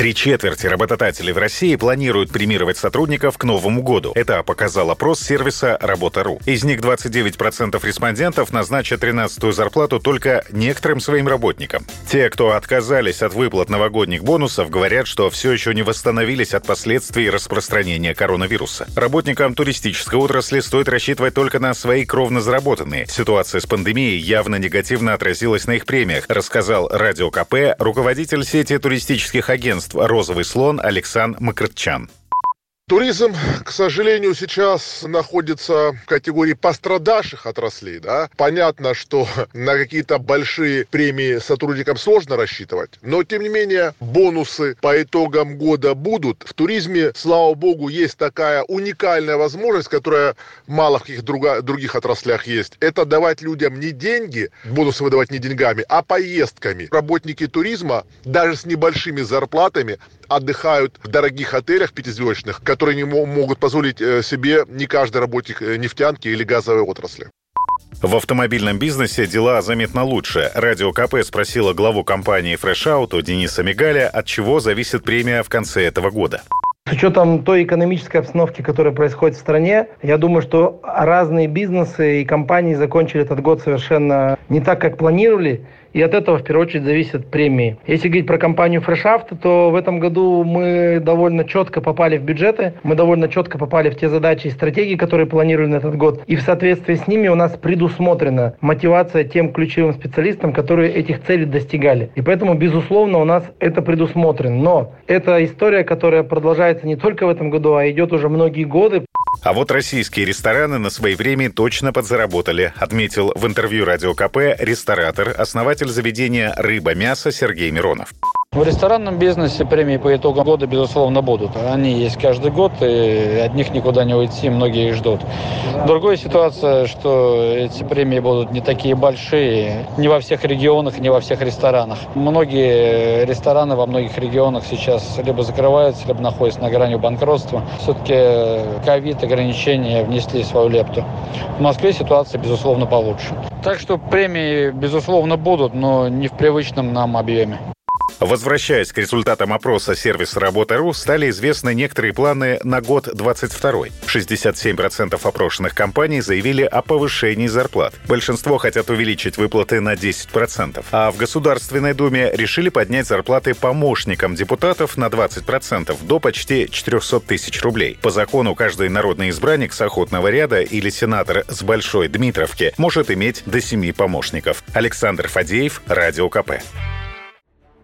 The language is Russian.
Три четверти работодателей в России планируют премировать сотрудников к Новому году. Это показал опрос сервиса «Работа.ру». Из них 29% респондентов назначат 13-ю зарплату только некоторым своим работникам. Те, кто отказались от выплат новогодних бонусов, говорят, что все еще не восстановились от последствий распространения коронавируса. Работникам туристической отрасли стоит рассчитывать только на свои кровно заработанные. Ситуация с пандемией явно негативно отразилась на их премиях, рассказал Радио КП руководитель сети туристических агентств агентств «Розовый слон» Александр Макрытчан. Туризм, к сожалению, сейчас находится в категории пострадавших отраслей. Да? Понятно, что на какие-то большие премии сотрудникам сложно рассчитывать, но, тем не менее, бонусы по итогам года будут. В туризме, слава богу, есть такая уникальная возможность, которая мало в каких друга, других отраслях есть. Это давать людям не деньги, бонусы выдавать не деньгами, а поездками. Работники туризма даже с небольшими зарплатами отдыхают в дорогих отелях пятизвездочных, которые не могут позволить э, себе не каждый работник э, нефтянки или газовой отрасли. В автомобильном бизнесе дела заметно лучше. Радио КП спросила главу компании Fresh Auto Дениса Мигаля, от чего зависит премия в конце этого года. С учетом той экономической обстановки, которая происходит в стране, я думаю, что разные бизнесы и компании закончили этот год совершенно не так, как планировали. И от этого, в первую очередь, зависят премии. Если говорить про компанию Фрешафт, то в этом году мы довольно четко попали в бюджеты, мы довольно четко попали в те задачи и стратегии, которые планировали на этот год. И в соответствии с ними у нас предусмотрена мотивация тем ключевым специалистам, которые этих целей достигали. И поэтому, безусловно, у нас это предусмотрено. Но это история, которая продолжается не только в этом году, а идет уже многие годы. А вот российские рестораны на свои время точно подзаработали, отметил в интервью Радио КП ресторатор, основатель заведения «Рыба-мясо» Сергей Миронов. В ресторанном бизнесе премии по итогам года, безусловно, будут. Они есть каждый год, и от них никуда не уйти, многие их ждут. Другая ситуация, что эти премии будут не такие большие, не во всех регионах, не во всех ресторанах. Многие рестораны во многих регионах сейчас либо закрываются, либо находятся на грани банкротства. Все-таки ковид, ограничения внесли свою лепту. В Москве ситуация, безусловно, получше. Так что премии, безусловно, будут, но не в привычном нам объеме. Возвращаясь к результатам опроса сервиса «Работа.ру», стали известны некоторые планы на год 22 67% опрошенных компаний заявили о повышении зарплат. Большинство хотят увеличить выплаты на 10%. А в Государственной Думе решили поднять зарплаты помощникам депутатов на 20% до почти 400 тысяч рублей. По закону каждый народный избранник с охотного ряда или сенатор с Большой Дмитровки может иметь до 7 помощников. Александр Фадеев, Радио КП.